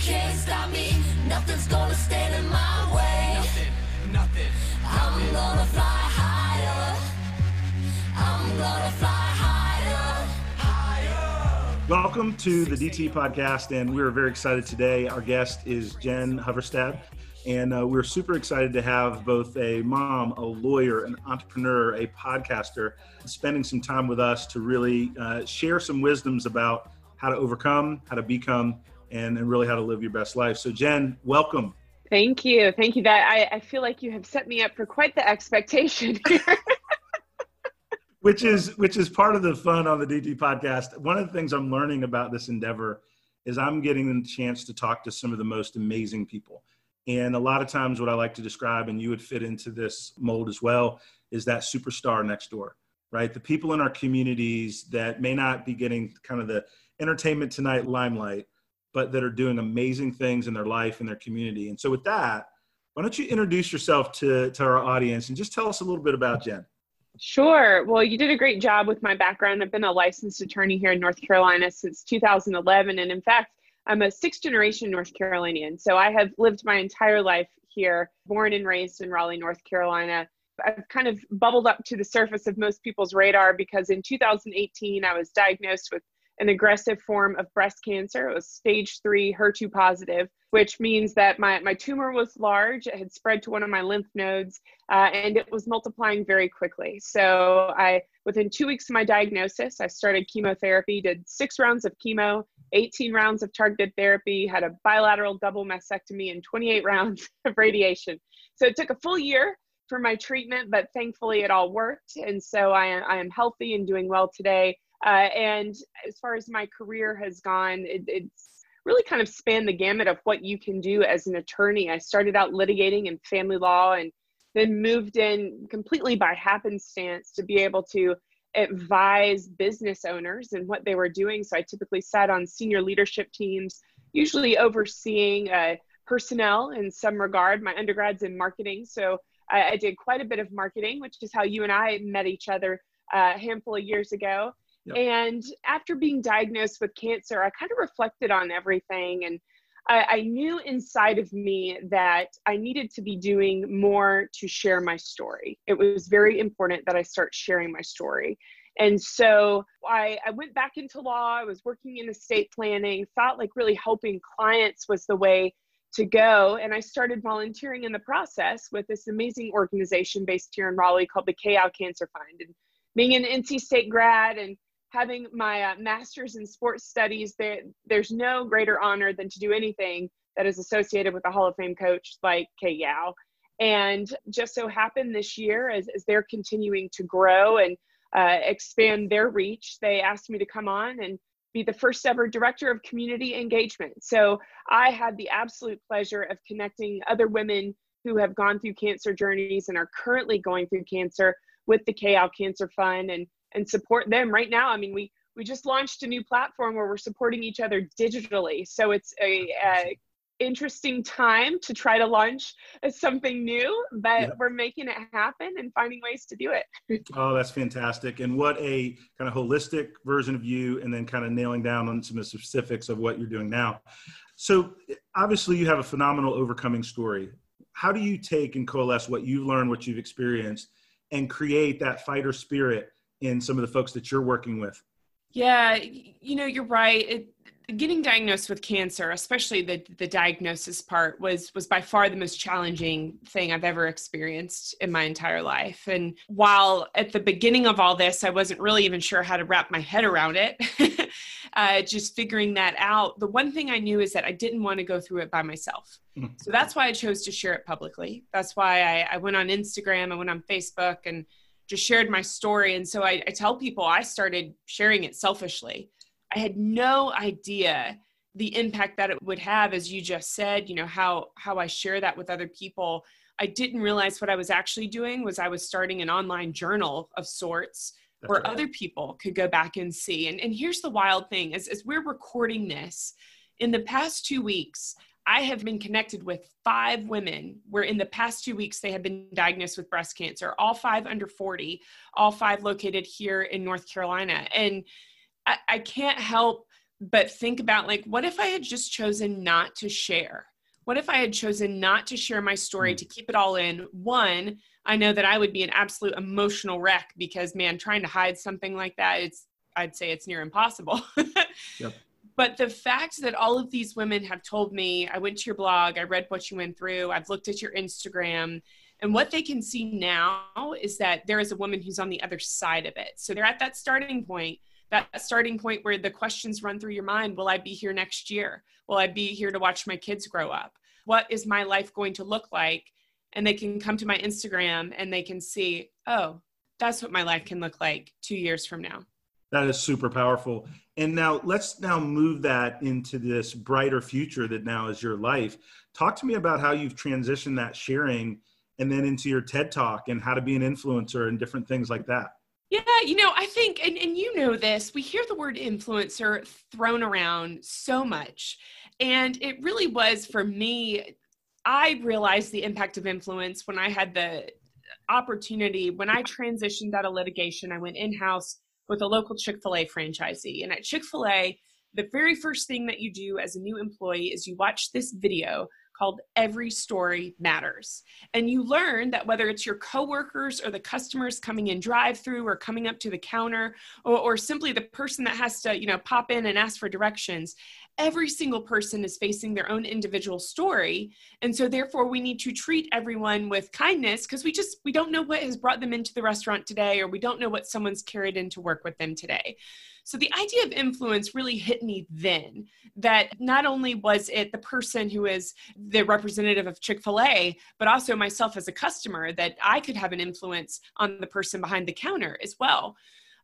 can't stop me, nothing's gonna stand in my way. Nothing, nothing. I'm gonna fly higher. I'm gonna fly higher, higher. Welcome to the DT podcast, and we're very excited today. Our guest is Jen Hoverstad, and uh, we're super excited to have both a mom, a lawyer, an entrepreneur, a podcaster, spending some time with us to really uh, share some wisdoms about how to overcome, how to become, and, and really how to live your best life. So, Jen, welcome. Thank you. Thank you. That I, I feel like you have set me up for quite the expectation here. which is which is part of the fun on the DT podcast. One of the things I'm learning about this endeavor is I'm getting the chance to talk to some of the most amazing people. And a lot of times what I like to describe and you would fit into this mold as well is that superstar next door, right? The people in our communities that may not be getting kind of the entertainment tonight limelight, but that are doing amazing things in their life and their community. And so with that, why don't you introduce yourself to, to our audience and just tell us a little bit about Jen? Sure. Well, you did a great job with my background. I've been a licensed attorney here in North Carolina since 2011. And in fact, I'm a sixth generation North Carolinian. So I have lived my entire life here, born and raised in Raleigh, North Carolina. I've kind of bubbled up to the surface of most people's radar because in 2018, I was diagnosed with an aggressive form of breast cancer. It was stage three HER2 positive, which means that my, my tumor was large. It had spread to one of my lymph nodes uh, and it was multiplying very quickly. So I, within two weeks of my diagnosis, I started chemotherapy, did six rounds of chemo, 18 rounds of targeted therapy, had a bilateral double mastectomy, and 28 rounds of radiation. So it took a full year for my treatment, but thankfully it all worked. And so I, I am healthy and doing well today. Uh, and as far as my career has gone, it, it's really kind of spanned the gamut of what you can do as an attorney. I started out litigating in family law and then moved in completely by happenstance to be able to advise business owners and what they were doing. So I typically sat on senior leadership teams, usually overseeing uh, personnel in some regard. My undergrad's in marketing, so I, I, did quite a bit of marketing, which is how you and I met each other uh, a handful of years ago. And after being diagnosed with cancer, I kind of reflected on everything and I, I, knew inside of me that I needed to be doing more to share my story. It was very important that I start sharing my story. And so I, I went back into law. I was working in estate planning, thought like really helping clients was the way to go. And I started volunteering in the process with this amazing organization based here in Raleigh called the Kay Yow Cancer Fund. And being an NC State grad and having my uh, master's in sports studies, there, there's no greater honor than to do anything that is associated with a Hall of Fame coach like Kay Yow. And just so happened this year, as, as they're continuing to grow and uh, expand their reach, they asked me to come on and be the first ever director of community engagement. So I had the absolute pleasure of connecting other women who have gone through cancer journeys and are currently going through cancer with the Kay Yow Cancer Fund and and support them right now. I mean, we we just launched a new platform where we're supporting each other digitally. So it's a, a interesting time to try to launch something new, but yep. we're making it happen and finding ways to do it. oh, that's fantastic. And what a kind of holistic version of you, and then kind of nailing down on some of the specifics of what you're doing now. So, obviously, you have a phenomenal overcoming story. How do you take and coalesce what you've learned, what you've experienced, and create that fighter spirit in some of the folks that you're working with? Yeah, you know, you're right. It, getting diagnosed with cancer especially the the diagnosis part was was by far the most challenging thing i've ever experienced in my entire life and while at the beginning of all this i wasn't really even sure how to wrap my head around it uh, just figuring that out the one thing i knew is that i didn't want to go through it by myself mm-hmm. so that's why i chose to share it publicly that's why I, I went on instagram i went on facebook and just shared my story. And so I, I tell people i started sharing it selfishly. I had no idea the impact that it would have as you just said you know how how i share that with other people. I didn't realize what i was actually doing was i was starting an online journal of sorts That's where right. other people could go back and see. And, and here's the wild thing as, as we're recording this in the past two weeks i have been connected with five women where in the past two weeks they have been diagnosed with breast cancer all five under 40 all five located here in north carolina and I, I can't help but think about like, what if I had just chosen not to share? What if I had chosen not to share my story, mm. to keep it all in? One, I know that I would be an absolute emotional wreck because, man, trying to hide something like that, it's, I'd say it's near impossible. yep. But the fact that all of these women have told me, I went to your blog, I read what you went through, I've looked at your Instagram, and what they can see now is that there is a woman who's on the other side of it. So they're at that starting point that starting point where the questions run through your mind will i be here next year? Will i be here to watch my kids grow up? What is my life going to look like? And they can come to my instagram and they can see oh that's what my life can look like two years from now that is super powerful. And now let's now move that into this brighter future that now is your life. Talk to me about how you've transitioned that sharing and then into your ted talk and how to be an influencer and different things like that. Yeah, you know, I think, and, and you know this, we hear the word influencer thrown around so much. And it really was for me, I realized the impact of influence when I had the opportunity, when I transitioned out of litigation, I went in house with a local Chick fil A franchisee. And at Chick fil A, the very first thing that you do as a new employee is you watch this video called Every Story Matters. And you learn that whether it's your coworkers or the customers coming in drive through or coming up to the counter or, or simply the person that has to, you know, pop in and ask for directions, every single person is facing their own individual story. And so therefore we need to treat everyone with kindness because we just we don't know what has brought them into the restaurant today or we don't know what someone's carried in to work with them today. So the idea of influence really hit me then that not only was it the person who is the representative of Chick fil A, but also myself as a customer, that I could have an influence on the person behind the counter as well.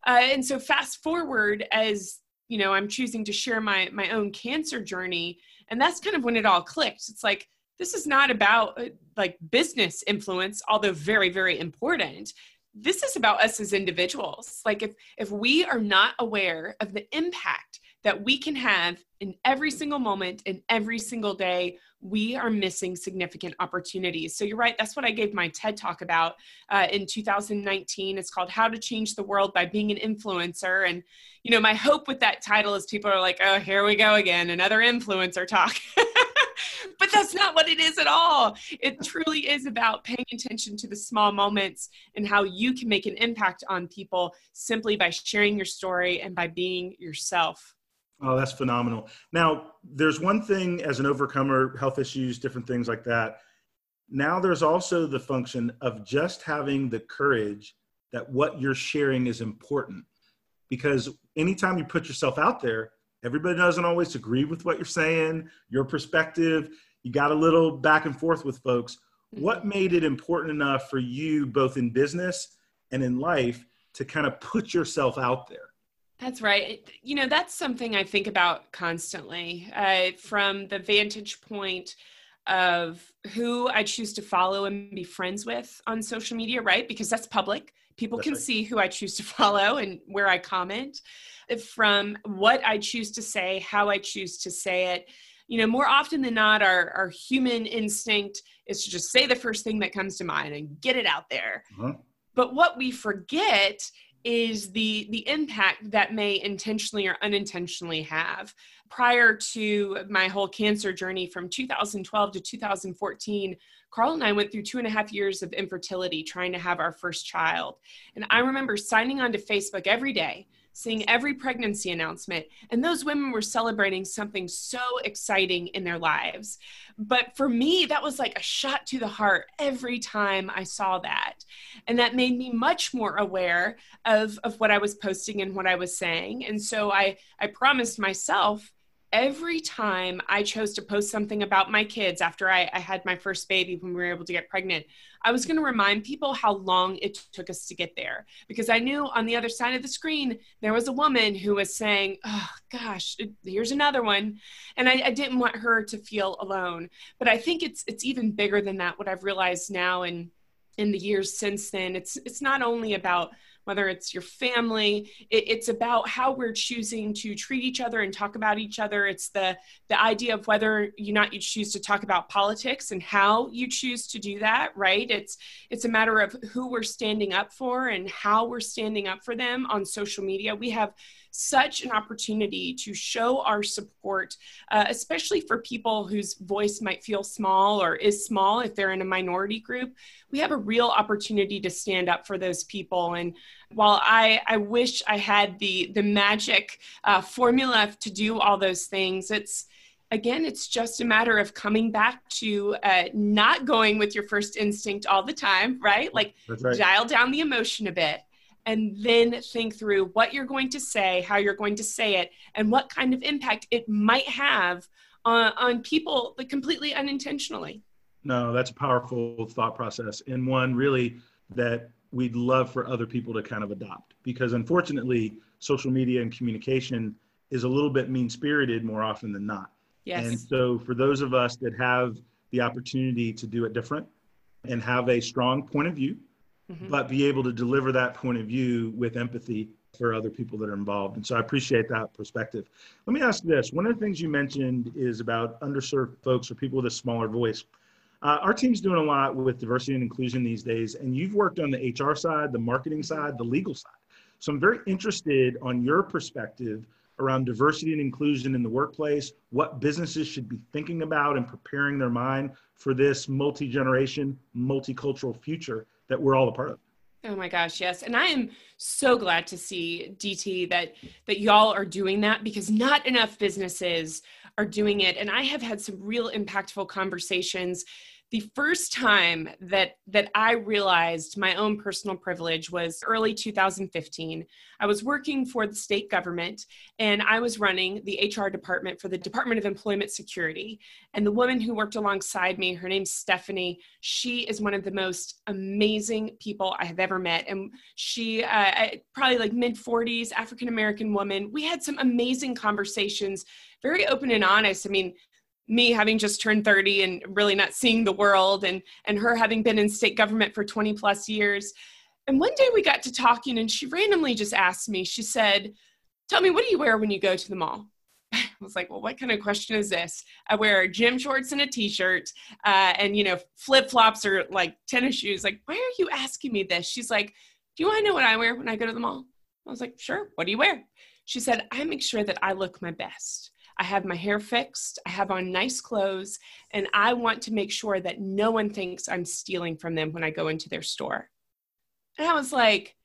Uh, and so fast forward as you know i'm choosing to share my my own cancer journey. And that's kind of when it all clicked. It's like this is not about uh, like business influence although very very important. This is about us as individuals. Like if if we are not aware of the impact that we can have in every single moment in every single day we are missing significant opportunities so you're right that's what i gave my ted talk about uh, in 2019 it's called how to change the world by being an influencer and you know my hope with that title is people are like oh here we go again another influencer talk but that's not what it is at all. It truly is about paying attention to the small moments and how you can make an impact on people simply by sharing your story and by being yourself. Oh, that's phenomenal. Now, there's one thing as an overcomer, health issues, different things like that. Now, there's also the function of just having the courage that what you're sharing is important. Because anytime you put yourself out there, everybody doesn't always agree with what you're saying, your perspective. You got a little back and forth with folks. What mm-hmm. made it important enough for you, both in business and in life, to kind of put yourself out there? That's right. You know, that's something I think about constantly uh, from the vantage point of who I choose to follow and be friends with on social media, right? Because that's public People That's can right. see who I choose to follow and where I comment, from what I choose to say, how I choose to say it. You know, more often than not, our, our human instinct is to just say the first thing that comes to mind and get it out there. Uh-huh. But what we forget is the the impact that may intentionally or unintentionally have. Prior to my whole cancer journey from 2012 to 2014, Carl and I went through two and a half years of infertility trying to have our first child. And I remember signing on to Facebook every day, seeing every pregnancy announcement, and those women were celebrating something so exciting in their lives. But for me, that was like a shot to the heart every time I saw that. And that made me much more aware of, of what I was posting and what I was saying. And so I, I promised myself every time I chose to post something about my kids after I, I, had my first baby when we were able to get pregnant, I was going to remind people how long it took us to get there. Because I knew on the other side of the screen, there was a woman who was saying, Oh, gosh, here's another one. And I, I didn't want her to feel alone. But I think it's, it's even bigger than that. What I've realized now and in the years since then, it's, it's not only about whether it's your family it, it's about how we're choosing to treat each other and talk about each other it's the the idea of whether you not you choose to talk about politics and how you choose to do that right it's it's a matter of who we're standing up for and how we're standing up for them on social media we have such an opportunity to show our support, uh, especially for people whose voice might feel small or is small if they're in a minority group. We have a real opportunity to stand up for those people. And while I, I wish I had the, the magic uh, formula to do all those things, it's again, it's just a matter of coming back to uh, not going with your first instinct all the time, right? Like right. dial down the emotion a bit and then think through what you're going to say, how you're going to say it, and what kind of impact it might have on, on people like, completely unintentionally. No, that's a powerful thought process, and one really that we'd love for other people to kind of adopt because unfortunately, social media and communication is a little bit mean spirited more often than not. Yes. And so, for those of us that have the opportunity to do it different and have a strong point of view, mm-hmm. but be able to deliver that point of view with empathy for other people that are involved. And so I appreciate that perspective. Let me ask this. One of the things you mentioned is about underserved folks or people with a smaller voice. Uh, our team's doing a lot with diversity and inclusion these days, and you've worked on the HR side, the marketing side, the legal side. So I'm very interested on your perspective around diversity and inclusion in the workplace, what businesses should be thinking about and preparing their mind for this multi generation, multicultural future that we're all a part of. Oh my gosh, yes. And I am so glad to see DT that that y'all are doing that because not enough businesses are doing it and I have had some real impactful conversations the first time that that i realized my own personal privilege was early 2015 i was working for the state government and i was running the hr department for the department of employment security. And the woman who worked alongside me her name's stephanie she is one of the most amazing people i have ever met. And she uh, probably like mid 40s african american woman. We had some amazing conversations very open and honest. I mean me having just turned 30 and really not seeing the world and and her having been in state government for 20 plus years and one day we got to talking and she randomly just asked me she said tell me what do you wear when you go to the mall I was like, well, what kind of question is this? I wear gym shorts and a t-shirt, uh, and you know, flip flops or like tennis shoes. Like, why are you asking me this? She's like, do you want to know what I wear when I go to the mall? I was like, sure. What do you wear? She said, I make sure that I look my best. I have my hair fixed, I have on nice clothes, and I want to make sure that no one thinks I'm stealing from them when I go into their store. And I was like,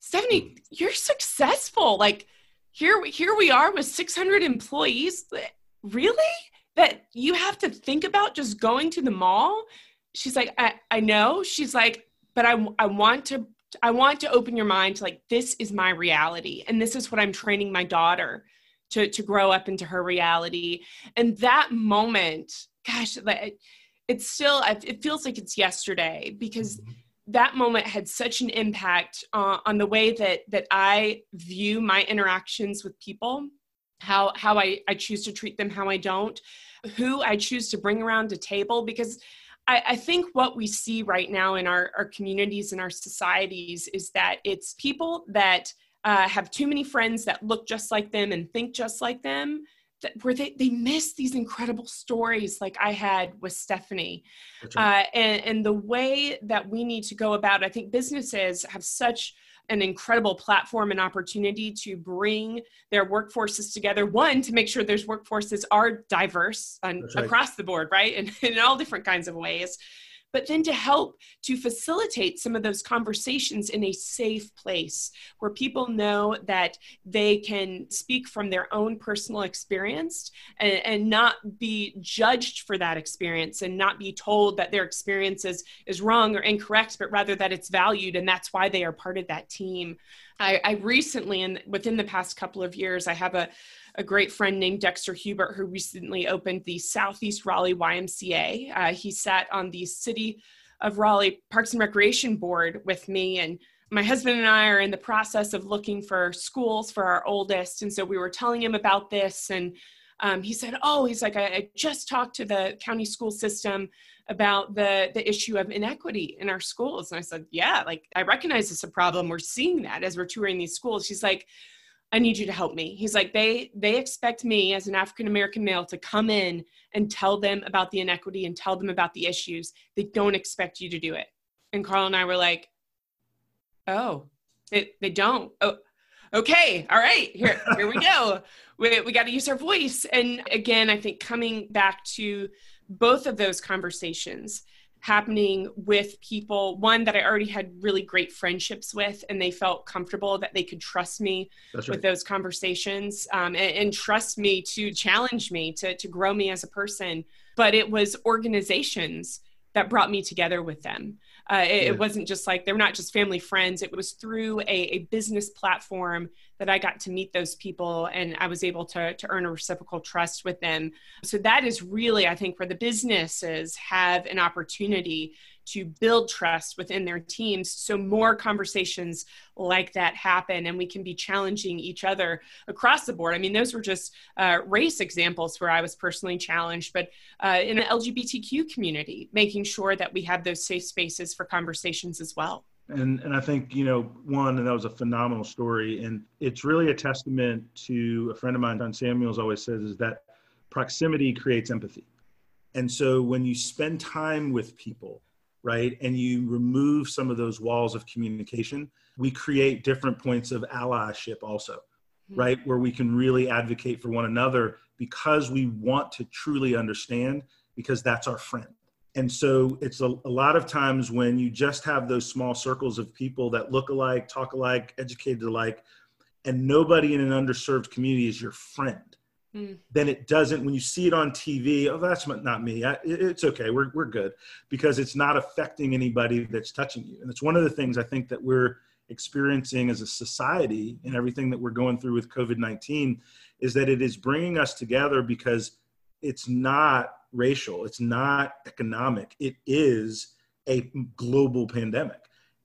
Stephanie, hmm. you're successful. Like here, here we are with 600 employees. Really? That you have to think about just going to the mall? She's like, I, I know. She's like, but I, I want to I want to open your mind to like this is my reality and this is what I'm training my daughter to to grow up into her reality and that moment gosh it's still it feels like it's yesterday because mm-hmm. that moment had such an impact uh, on the way that that i view my interactions with people how how I, I choose to treat them how i don't who i choose to bring around a table because I, I, think what we see right now in our, our communities and our societies is that it's people that uh, have too many friends that look just like them and think just like them that, where they, they miss these incredible stories like i had with stephanie right. uh, and, and the way that we need to go about i think businesses have such an incredible platform and opportunity to bring their workforces together. One, to make sure those workforces are diverse and right. across the board, right? And in all different kinds of ways but then to help to facilitate some of those conversations in a safe place where people know that they can speak from their own personal experience and, and not be judged for that experience and not be told that their experience is, is wrong or incorrect, but rather that it's valued and that's why they are part of that team. I, I recently, and within the past couple of years, I have a a great friend named Dexter Hubert who recently opened the Southeast Raleigh YMCA. Uh, he sat on the City of Raleigh Parks and Recreation Board with me, and my husband and I are in the process of looking for schools for our oldest. And so we were telling him about this, and um, he said, "Oh, he's like, I, I just talked to the county school system." About the the issue of inequity in our schools and i said yeah like i recognize it's a problem we're seeing that as we're touring these schools she's like I need you to help me. He's like, they they expect me as an African American male to come in and tell them about the inequity and tell them about the issues. They don't expect you to do it. And Carl and I were like, oh, they, they don't. Oh, okay, all right, here here we go. We we got to use our voice. And again, I think coming back to both of those conversations happening with people one that i already had really great friendships with and they felt comfortable that they could trust me right. with those conversations um, and, and, trust me to challenge me to, to grow me as a person but it was organizations that brought me together with them uh, it, yeah. it, wasn't just like they were not just family friends. It was through a, a, business platform that I got to meet those people and I was able to, to earn a reciprocal trust with them. So that is really, I think, where the businesses have an opportunity to build trust within their teams so more conversations like that happen and we can be challenging each other across the board. I mean those were just uh, race examples where i was personally challenged but uh, in the lgbtq community making sure that we have those safe spaces for conversations as well. And and I think you know one, and that was a phenomenal story, and it's really a testament to a friend of mine, Don Samuels, always says is that proximity creates empathy, and so when you spend time with people, right? And you remove some of those walls of communication, we create different points of allyship also, mm-hmm. right? Where we can really advocate for one another because we want to truly understand, because that's our friend. And so it's a, a lot of times when you just have those small circles of people that look alike, talk alike, educated alike, and nobody in an underserved community is your friend mm. then it doesn't when you see it on tv oh that's not me. I, it's okay. We're, we're good. Because it's not affecting anybody that's touching you. And it's one of the things i think that we're experiencing as a society and everything that we're going through with covid-19 is that it is bringing us together because it's not racial. It's not economic. It is a global pandemic.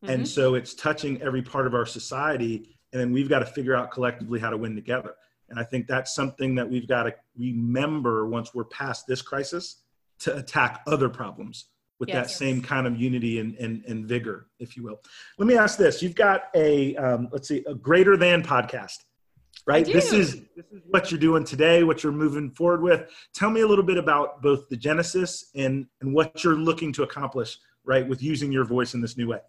Mm-hmm. and so it's touching every part of our society. And then we've got to figure out collectively how to win together and I think that's something that we've got to remember once we're past this crisis to attack other problems with yes. that same kind of unity and, and, and vigor, if you will. Let me ask this. You've got a, um, let's see, a greater than podcast, right? This is, this is what you're doing today, what you're moving forward with. Tell me a little bit about both the genesis and, and what you're looking to accomplish, right, with using your voice in this new way.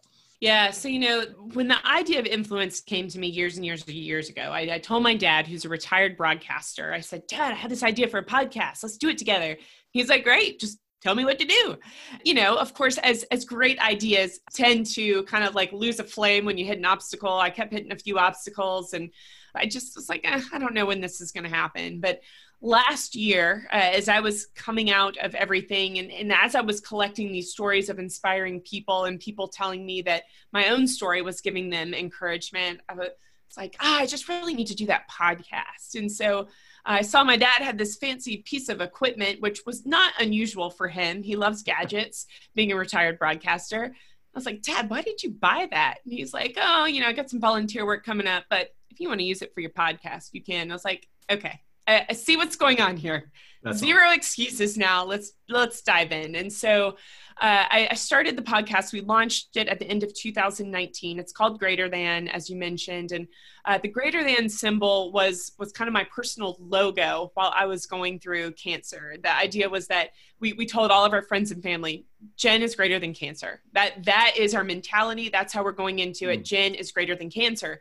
Yeah. So, you know, when the idea of influence came to me years and years and years ago, I, I, told my dad, who's a retired broadcaster, I said, Dad, I have this idea for a podcast. Let's do it together. He's like, Great. Just tell me what to do. You know, of course, as, as great ideas tend to kind of like lose a flame when you hit an obstacle. I kept hitting a few obstacles and I just was like, eh, I don't know when this is going to happen. But last year, uh, as I was coming out of everything, and, and as I was collecting these stories of inspiring people and people telling me that my own story was giving them encouragement, I was like, ah, I just really need to do that podcast. And so I saw my dad had this fancy piece of equipment, which was not unusual for him. He loves gadgets, being a retired broadcaster. I was like, Dad, why did you buy that? And he's like, Oh, you know, I got some volunteer work coming up, but if you want to use it for your podcast, you can. I was like, Okay, I, I see what's going on here. That's Zero excuses now. Let's let's dive in. And so uh, I, I, started the podcast. We launched it at the end of 2019. It's called Greater Than, as you mentioned, and uh, the Greater Than symbol was was kind of my personal logo while I was going through cancer. The idea was that we we told all of our friends and family, Jen is greater than cancer. That that is our mentality. That's how we're going into it. Mm. Jen is greater than cancer.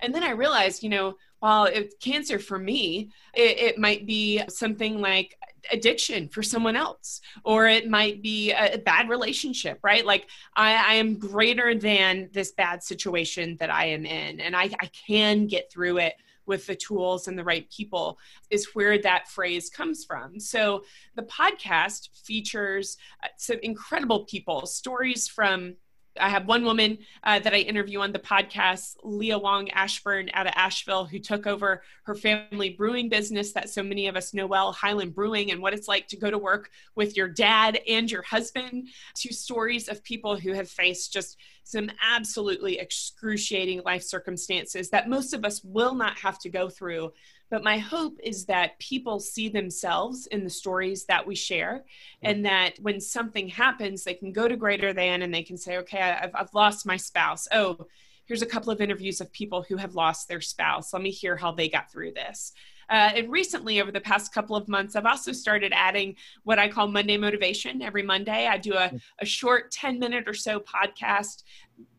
And then I realized, you know, while it's cancer for me, it, it might be something like addiction for someone else or it might be a bad relationship right? Like I, I, am greater than this bad situation that i am in and I, I can get through it with the tools and the right people is where that phrase comes from. So the podcast features uh, some incredible people stories from I have one woman uh, that I interview on the podcast, Leah Wong Ashburn out of Asheville, who took over her family brewing business that so many of us know well, Highland Brewing, and what it's like to go to work with your dad and your husband. Two stories of people who have faced just some absolutely excruciating life circumstances that most of us will not have to go through but my hope is that people see themselves in the stories that we share, and that when something happens, they can go to greater than and they can say, okay, I've, I've lost my spouse. Oh, here's a couple of interviews of people who have lost their spouse. Let me hear how they got through this. Uh, and recently, over the past couple of months, I've also started adding what I call Monday Motivation. Every Monday, I do a, a short 10 minute or so podcast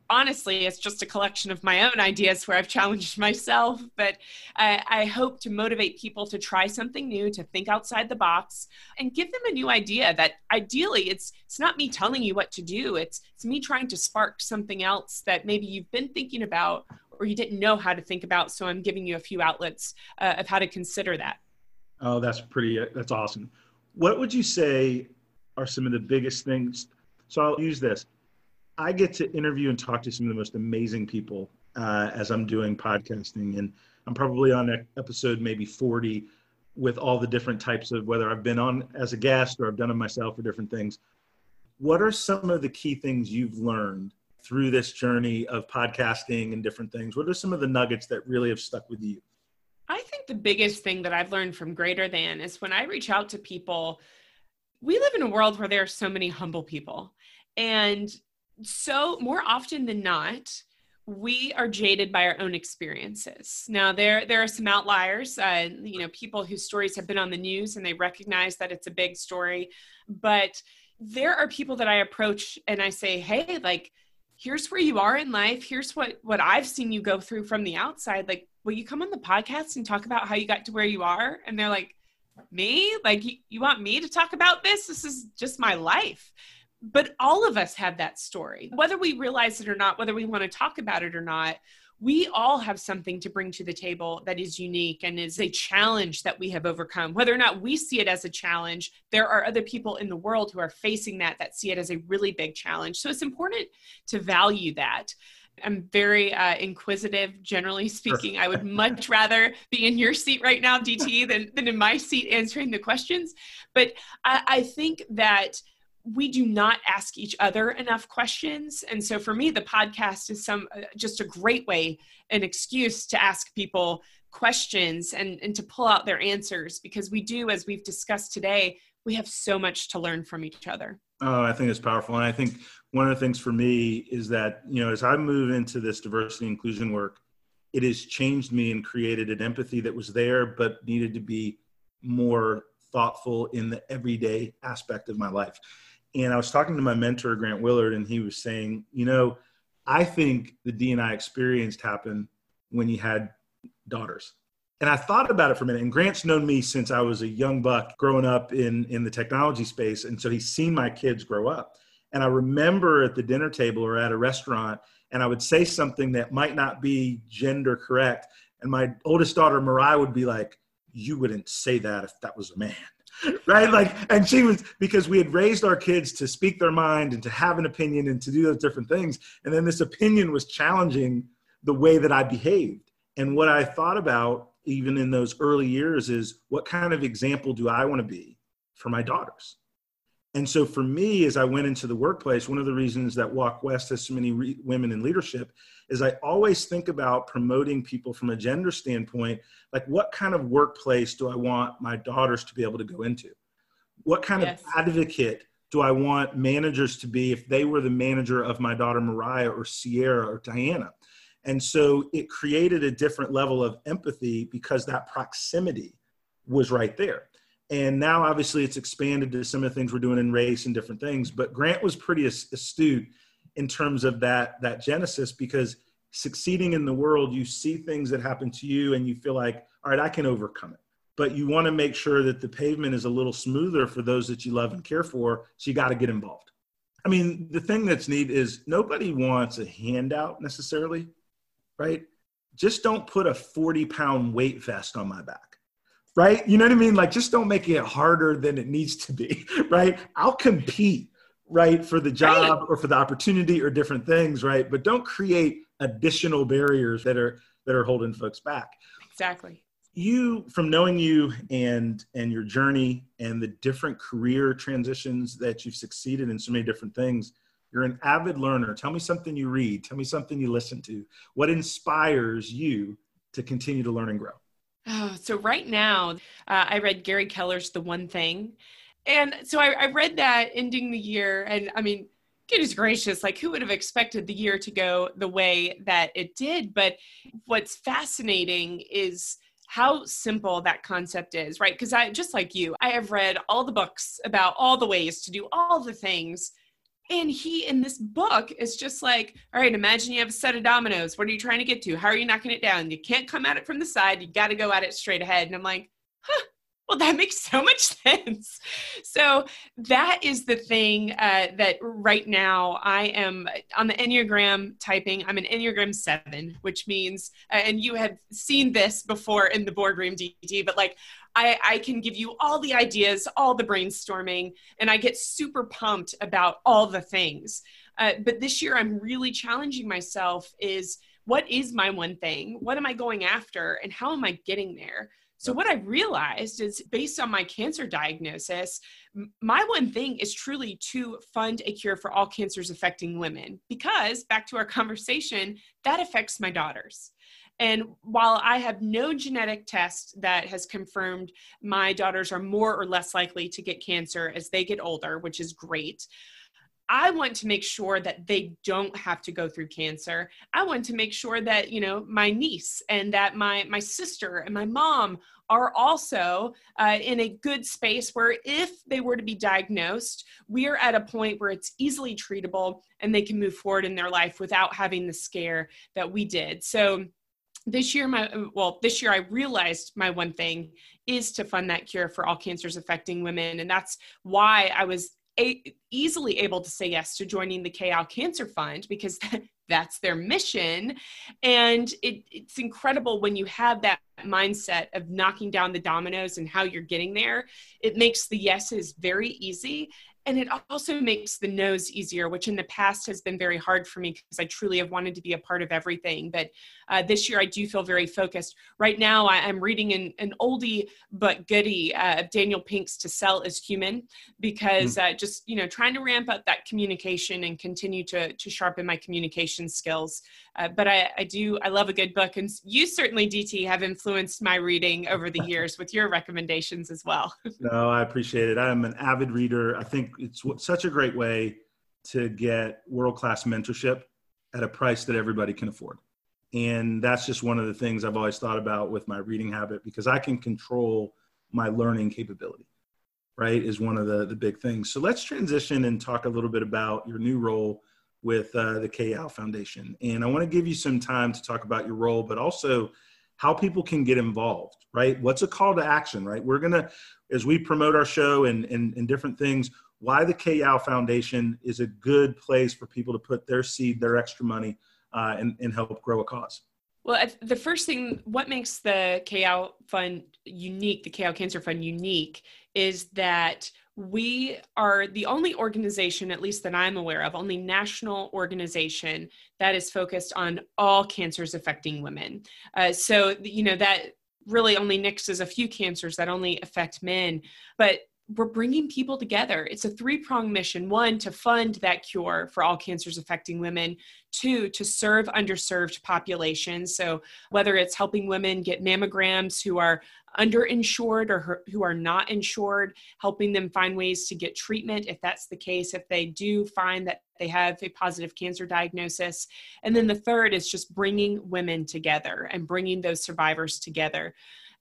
honestly, it's just a collection of my own ideas where I've challenged myself. But I, I, hope to motivate people to try something new, to think outside the box, and give them a new idea. That ideally, it's it's not me telling you what to do. It's it's me trying to spark something else that maybe you've been thinking about or you didn't know how to think about. So I'm giving you a few outlets uh, of how to consider that. Oh, that's pretty. That's awesome. What would you say are some of the biggest things? So I'll use this I get to interview and talk to some of the most amazing people uh, as I'm doing podcasting, and I'm probably on episode maybe 40 with all the different types of whether I've been on as a guest or I've done it myself or different things. What are some of the key things you've learned through this journey of podcasting and different things? What are some of the nuggets that really have stuck with you? I think the biggest thing that I've learned from Greater Than is when I reach out to people, we live in a world where there are so many humble people. And so more often than not we are jaded by our own experiences. Now there there are some outliers. Uh, you know people whose stories have been on the news and they recognize that it's a big story but there are people that i approach and i say hey like here's where you are in life. Here's what what i've seen you go through from the outside. Like will you come on the podcast and talk about how you got to where you are? And they're like me? Like you, you want me to talk about this? This is just my life but all of us have that story. Whether we realize it or not whether we want to talk about it or not we all have something to bring to the table that is unique and is a challenge that we have overcome. Whether or not we see it as a challenge there are other people in the world who are facing that that see it as a really big challenge. So it's important to value that. I'm very uh, inquisitive, generally speaking. I would much rather be in your seat right now, DT, than, than in my seat answering the questions. But I, I think that we do not ask each other enough questions. And so for me the podcast is some uh, just a great way an excuse to ask people questions and and to pull out their answers because we do as we've discussed today we have so much to learn from each other. Oh i think it's powerful. And i think one of the things for me is that you know as i move into this diversity inclusion work it has changed me and created an empathy that was there but needed to be more thoughtful in the everyday aspect of my life and I was talking to my mentor, Grant Willard, and he was saying, you know, I think the DNI experienced happened when you had daughters. And I thought about it for a minute. And Grant's known me since I was a young buck growing up in, in the technology space. And so he's seen my kids grow up. And I remember at the dinner table or at a restaurant, and I would say something that might not be gender correct. And my oldest daughter, Mariah, would be like, You wouldn't say that if that was a man right? Like, and she was because we had raised our kids to speak their mind and to have an opinion and to do those different things. And then this opinion was challenging the way that I behaved. And what I thought about even in those early years is what kind of example do I want to be for my daughters? And so for me, as I went into the workplace, one of the reasons that Walk West has so many re- women in leadership is I always think about promoting people from a gender standpoint. Like, what kind of workplace do I want my daughters to be able to go into? What kind yes. of advocate do I want managers to be if they were the manager of my daughter Mariah or Sierra or Diana? And so it created a different level of empathy because that proximity was right there. And now, obviously, it's expanded to some of the things we're doing in race and different things. But Grant was pretty astute in terms of that that genesis because succeeding in the world, you see things that happen to you, and you feel like, all right, I can overcome it. But you want to make sure that the pavement is a little smoother for those that you love and care for. So you got to get involved. I mean, the thing that's neat is nobody wants a handout necessarily, right? Just don't put a 40 pound weight vest on my back right? You know what I mean? Like, just don't make it harder than it needs to be, right? I'll compete, right, for the job right. or for the opportunity or different things, right? But don't create additional barriers that are that are holding folks back. Exactly. You, from knowing you and and your journey and the different career transitions that you've succeeded in so many different things, you're an avid learner. Tell me something you read. Tell me something you listen to. What inspires you to continue to learn and grow? Oh, so right now, uh, I read Gary Keller's The One Thing. And so I, I read that ending the year. And I mean, goodness gracious, like who would have expected the year to go the way that it did? But what's fascinating is how simple that concept is, right? Because I, just like you, I have read all the books about all the ways to do all the things and he in this book is just like, all right, imagine you have a set of dominoes. What are you trying to get to? How are you knocking it down? You can't come at it from the side. You got to go at it straight ahead. And I'm like, huh, well, that makes so much sense. So that is the thing uh, that right now I am on the Enneagram typing. I'm an Enneagram seven, which means, uh, and you had seen this before in the boardroom DT, but like I, I can give you all the ideas, all the brainstorming, and I get super pumped about all the things. Uh, but this year, I'm really challenging myself is what is my one thing? What am I going after? And how am I getting there? So, what I realized is based on my cancer diagnosis, my one thing is truly to fund a cure for all cancers affecting women, because back to our conversation, that affects my daughters. And while I have no genetic test that has confirmed my daughters are more or less likely to get cancer as they get older, which is great, I want to make sure that they don't have to go through cancer. I want to make sure that, you know, my niece and that my my sister and my mom are also uh, in a good space where if they were to be diagnosed, we are at a point where it's easily treatable and they can move forward in their life without having the scare that we did. So this year my well this year i realized my one thing is to fund that cure for all cancers affecting women and that's why i was a- easily able to say yes to joining the Kay Yow Cancer Fund because that's their mission. And it, it's incredible when you have that mindset of knocking down the dominoes and how you're getting there. It makes the yeses very easy and it also makes the nose easier which in the past has been very hard for me because i truly have wanted to be a part of everything. But uh, this year i do feel very focused. Right now I, am reading an, an, oldie but goodie uh, daniel pink's to sell is human because mm. uh, just you know trying to ramp up that communication and continue to, to sharpen my communication skills. Uh, but I, I do i love a good book and you certainly dt have influenced my reading over the years with your recommendations as well. No i appreciate it. I'm an avid reader. I think it's such a great way to get world class mentorship at a price that everybody can afford. And that's just one of the things I've always thought about with my reading habit because I can control my learning capability, right? Is one of the, the big things. So let's transition and talk a little bit about your new role with uh, the Kay Yow Foundation. And I want to give you some time to talk about your role, but also how people can get involved, right? What's a call to action, right? We're going to, as we promote our show and, and, and different things, why the Kay Yow Foundation is a good place for people to put their seed, their extra money, uh, and, and help grow a cause. Well, the first thing, what makes the Kay Yow Fund unique, the Kay Yow Cancer Fund unique, is that we are the only organization, at least that I'm aware of, only national organization that is focused on all cancers affecting women. Uh, so, you know, that really only nixes a few cancers that only affect men. But we're bringing people together. It's a three pronged mission one, to fund that cure for all cancers affecting women, two, to serve underserved populations. So, whether it's helping women get mammograms who are underinsured or who are not insured, helping them find ways to get treatment if that's the case, if they do find that they have a positive cancer diagnosis. And then the third is just bringing women together and bringing those survivors together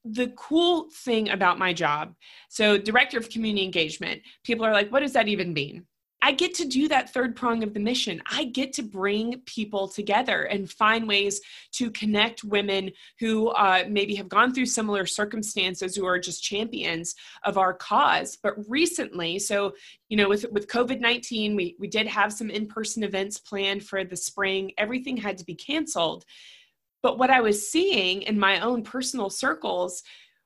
the cool thing about my job so director of community engagement people are like what does that even mean I get to do that third prong of the mission. I get to bring people together and find ways to connect women who uh, maybe have gone through similar circumstances who are just champions of our cause. But recently, so you know, with with COVID nineteen, we we did have some in person events planned for the spring. Everything had to be canceled, but what I was seeing in my own personal circles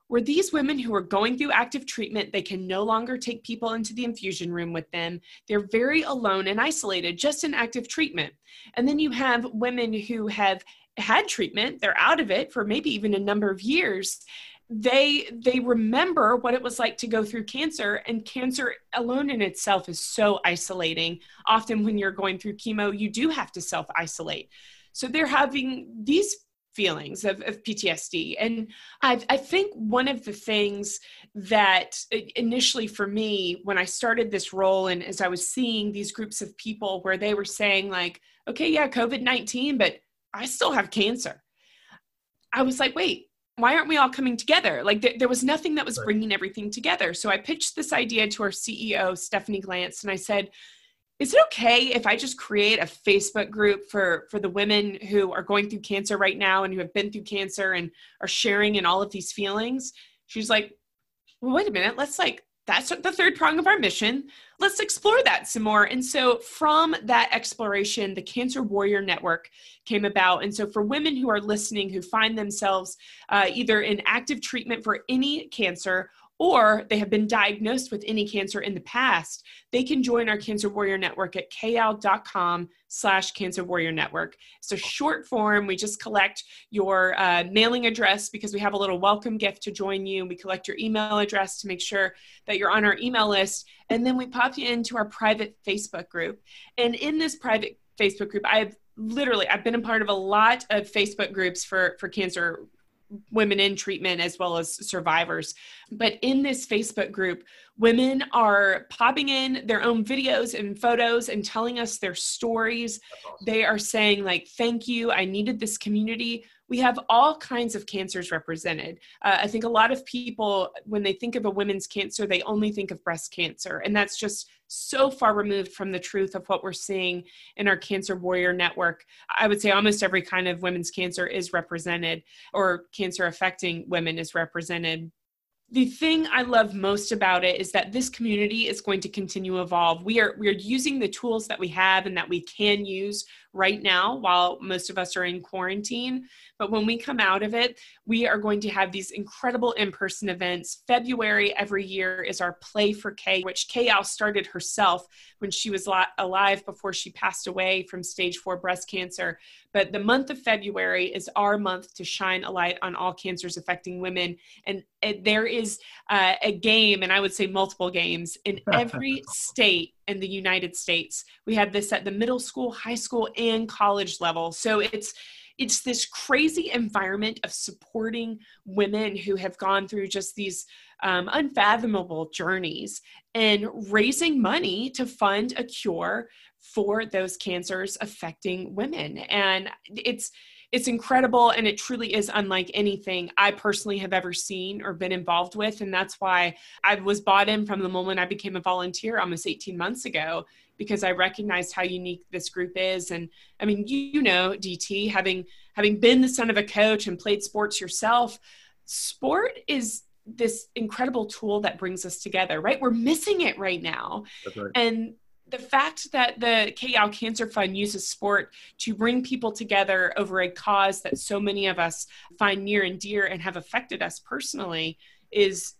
were these women who are going through active treatment. They can no longer take people into the infusion room with them. They're very alone and isolated just in active treatment. And then you have women who have had treatment, they're out of it for maybe even a number of years they they remember what it was like to go through cancer and cancer alone in itself is so isolating often when you're going through chemo you do have to self isolate so they're having these feelings of, of PTSD. And I, I think one of the things that uh, initially for me, when I started this role, and as I was seeing these groups of people where they were saying, like, okay, yeah, COVID 19, but I still have cancer. I was like, wait, why aren't we all coming together? Like th- there was nothing that was bringing everything together. So I pitched this idea to our CEO, Stephanie Glance, and I said, is it okay if i just create a facebook group for for the women who are going through cancer right now and who have been through cancer and are sharing in all of these feelings? She's like well, wait a minute. Let's like that's the third prong of our mission. Let's explore that some more. And so from that exploration the cancer warrior network came about. And so for women who are listening who find themselves uh, either in active treatment for any cancer or they have been diagnosed with any cancer in the past, they can join our Cancer Warrior Network at kayyow.com slash Cancer Warrior Network. It's a short form. We just collect your uh, mailing address because we have a little welcome gift to join you. We collect your email address to make sure that you're on our email list. And then we pop you into our private Facebook group. And in this private Facebook group, I've literally I've been a part of a lot of Facebook groups for for cancer women in treatment as well as survivors. But in this Facebook group, women are popping in their own videos and photos and telling us their stories. They are saying, like, thank you, I needed this community. We have all kinds of cancers represented. Uh, I think a lot of people, when they think of a women's cancer, they only think of breast cancer. And that's just so far removed from the truth of what we're seeing in our Cancer Warrior Network. I would say almost every kind of women's cancer is represented, or cancer affecting women is represented the thing I love most about it is that this community is going to continue to evolve. We are we are using the tools that we have and that we can use right now while most of us are in quarantine. But when we come out of it, we are going to have these incredible in-person events. February every year is our Play for Kay, which Kay Yow started herself when she was alive before she passed away from stage 4 breast cancer. But the month of February is our month to shine a light on all cancers affecting women. And, there is uh, a game, and I would say multiple games, in every state in the United States. We have this at the middle school, high school, and college level. So it's it's this crazy environment of supporting women who have gone through just these um, unfathomable journeys and raising money to fund a cure for those cancers affecting women. And it's it's incredible and it truly is unlike anything I personally have ever seen or been involved with. And that's why I was bought in from the moment I became a volunteer almost 18 months ago because I recognized how unique this group is. And I mean, you, you know, DT, having having been the son of a coach and played sports yourself, sport is this incredible tool that brings us together, right? We're missing it right now. Right. And the fact that the Kay Yow Cancer Fund uses sport to bring people together over a cause that so many of us find near and dear and have affected us personally is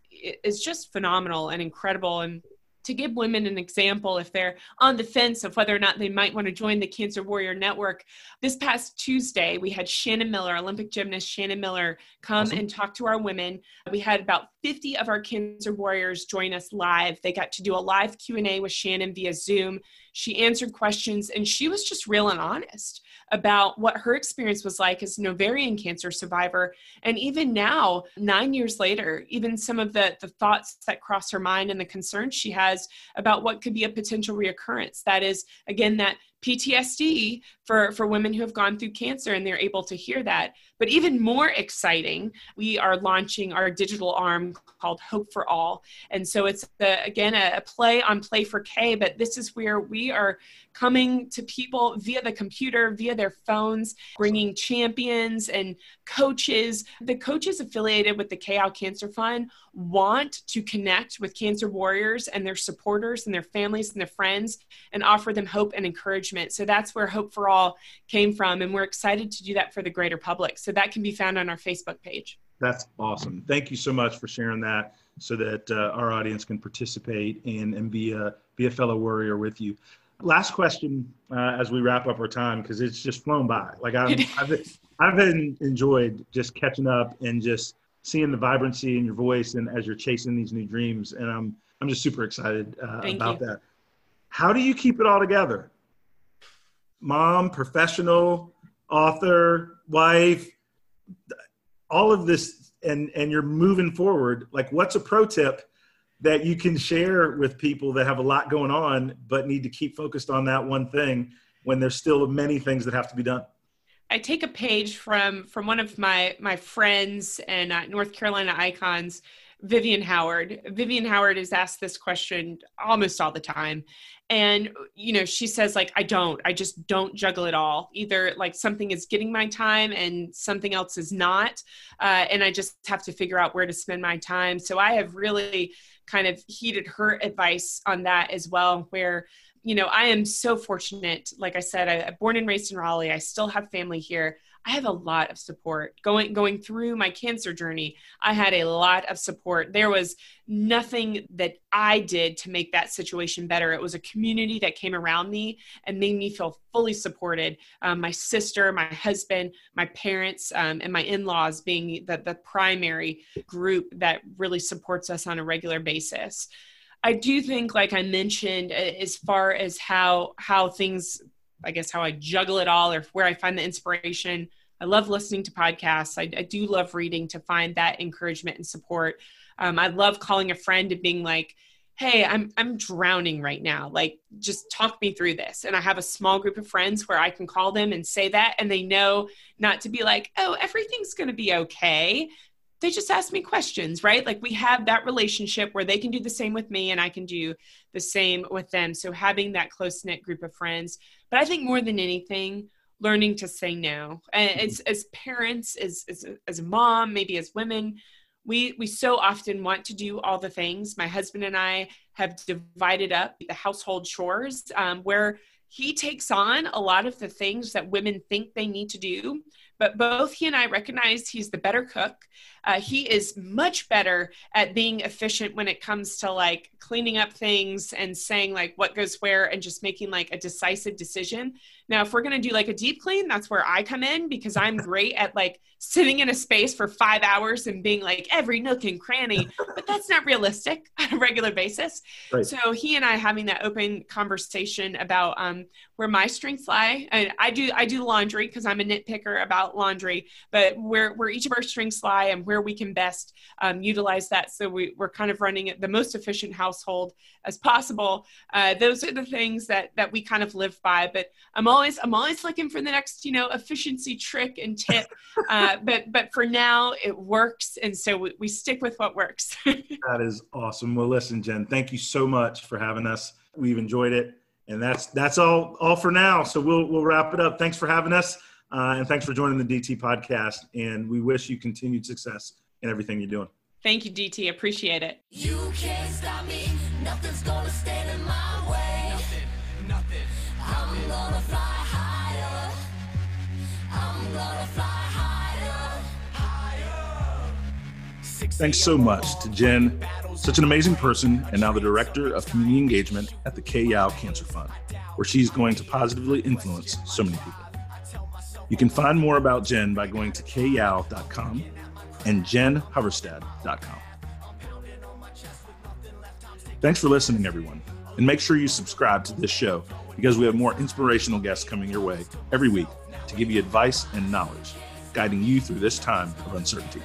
is just phenomenal and incredible. And to give women an example if they're on the fence of whether or not they might want to join the Cancer Warrior Network. This past Tuesday, we had Shannon Miller, Olympic gymnast Shannon Miller, come awesome. and talk to our women. We had about 50 of our Cancer Warriors join us live. They got to do a live Q&A with Shannon via Zoom. She answered questions and she was just real and honest about what her experience was like as an ovarian cancer survivor. And even now, nine years later, even some of the, the thoughts that cross her mind and the concerns she has about what could be a potential reoccurrence. That is, again, that PTSD for, for women who have gone through cancer and they're able to hear that. But even more exciting, we are launching our digital arm called Hope for All. And so it's, a, again, a, a play on Play for Kay, but this is where we are coming to people via the computer, via their phones, bringing champions and coaches. The coaches affiliated with the Kay Yow Cancer Fund want to connect with cancer warriors and their supporters and their families and their friends and offer them hope and encouragement. So that's where Hope for All came from. And we're excited to do that for the greater public. So that can be found on our Facebook page. That's awesome. Thank you so much for sharing that so that uh, our audience can participate and, and be, a, be a fellow warrior with you last question uh, as we wrap up our time because it's just flown by. Like i have been, I've been enjoyed just catching up and just seeing the vibrancy in your voice and as you're chasing these new dreams, and I'm I'm just super excited uh, about you. that. How do you keep it all together? Mom, professional, author, wife, all of this, and and you're moving forward. Like, what's a pro tip? that you can share with people that have a lot going on but need to keep focused on that one thing when there's still many things that have to be done i take a page from from one of my my friends and uh, north carolina icons vivian howard vivian howard is asked this question almost all the time and you know she says like i don't i just don't juggle it all either like something is getting my time and something else is not uh, and i just have to figure out where to spend my time so i have really kind of heeded her advice on that as well, where you know, I am so fortunate. Like I said, I, am born and raised in Raleigh. I still have family here. I have a lot of support going going through my cancer journey. I had a lot of support. There was nothing that I did to make that situation better. It was a community that came around me and made me feel fully supported. Um, my sister, my husband, my parents, um, and my in-laws being the, the primary group that really supports us on a regular basis. I do think, like I mentioned, as far as how how things I guess how I juggle it all or where I find the inspiration. I love listening to podcasts. I, I do love reading to find that encouragement and support. Um, I love calling a friend and being like, "Hey, I'm I'm drowning right now. Like, just talk me through this." And I have a small group of friends where I can call them and say that, and they know not to be like, "Oh, everything's going to be okay." They just ask me questions, right? Like we have that relationship where they can do the same with me, and I can do the same with them. So having that close knit group of friends but I think more than anything, learning to say no. And as, as parents, as, as, as a mom, maybe as women, we we so often want to do all the things my husband and i have divided up the household chores um, where he takes on a lot of the things that women think they need to do but both he and I recognize he's the better cook. Uh, he is much better at being efficient when it comes to like cleaning up things and saying like what goes where and just making like a decisive decision. Now, if we're going to do like a deep clean, that's where I come in because I'm great at like sitting in a space for five hours and being like every nook and cranny, but that's not realistic on a regular basis. Right. So he and I having that open conversation about um, where my strengths lie. And I do I do laundry because I'm a nitpicker about laundry, but where where each of our strengths lie and where we can best um, utilize that. So we, we're kind of running the most efficient household as possible. Uh, those are the things that that we kind of live by. But I'm always I'm always looking for the next you know efficiency trick and tip. Uh, but but for now it works, and so we, we stick with what works. that is awesome. Well, listen, Jen, thank you so much for having us. We've enjoyed it, and that's that's all all for now. So we'll we'll wrap it up. Thanks for having us, uh, and thanks for joining the DT podcast. And we wish you continued success in everything you're doing. Thank you, DT. Appreciate it. Thanks so much to Jen Such an amazing person, and now the Director of Community Engagement at the Kay Yow Cancer Fund, where she's going to positively influence so many people. You can find more about Jen by going to kayyow.com and jenhoverstad.com. Thanks for listening, everyone. And make sure you subscribe to this show because we have more inspirational guests coming your way every week to give you advice and knowledge, guiding you through this time of uncertainty.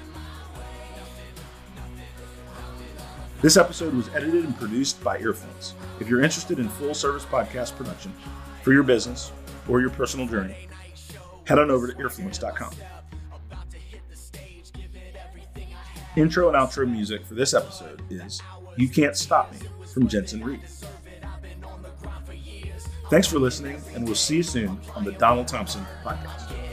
This episode was edited and produced by Earfluence. If you're interested in full service podcast production for your business or your personal journey, head on over to earfluence.com. Intro and outro music for this episode is You Can't Stop Me from Jensen Reed. Thanks for listening, and we'll see you soon on the Donald Thompson Podcast.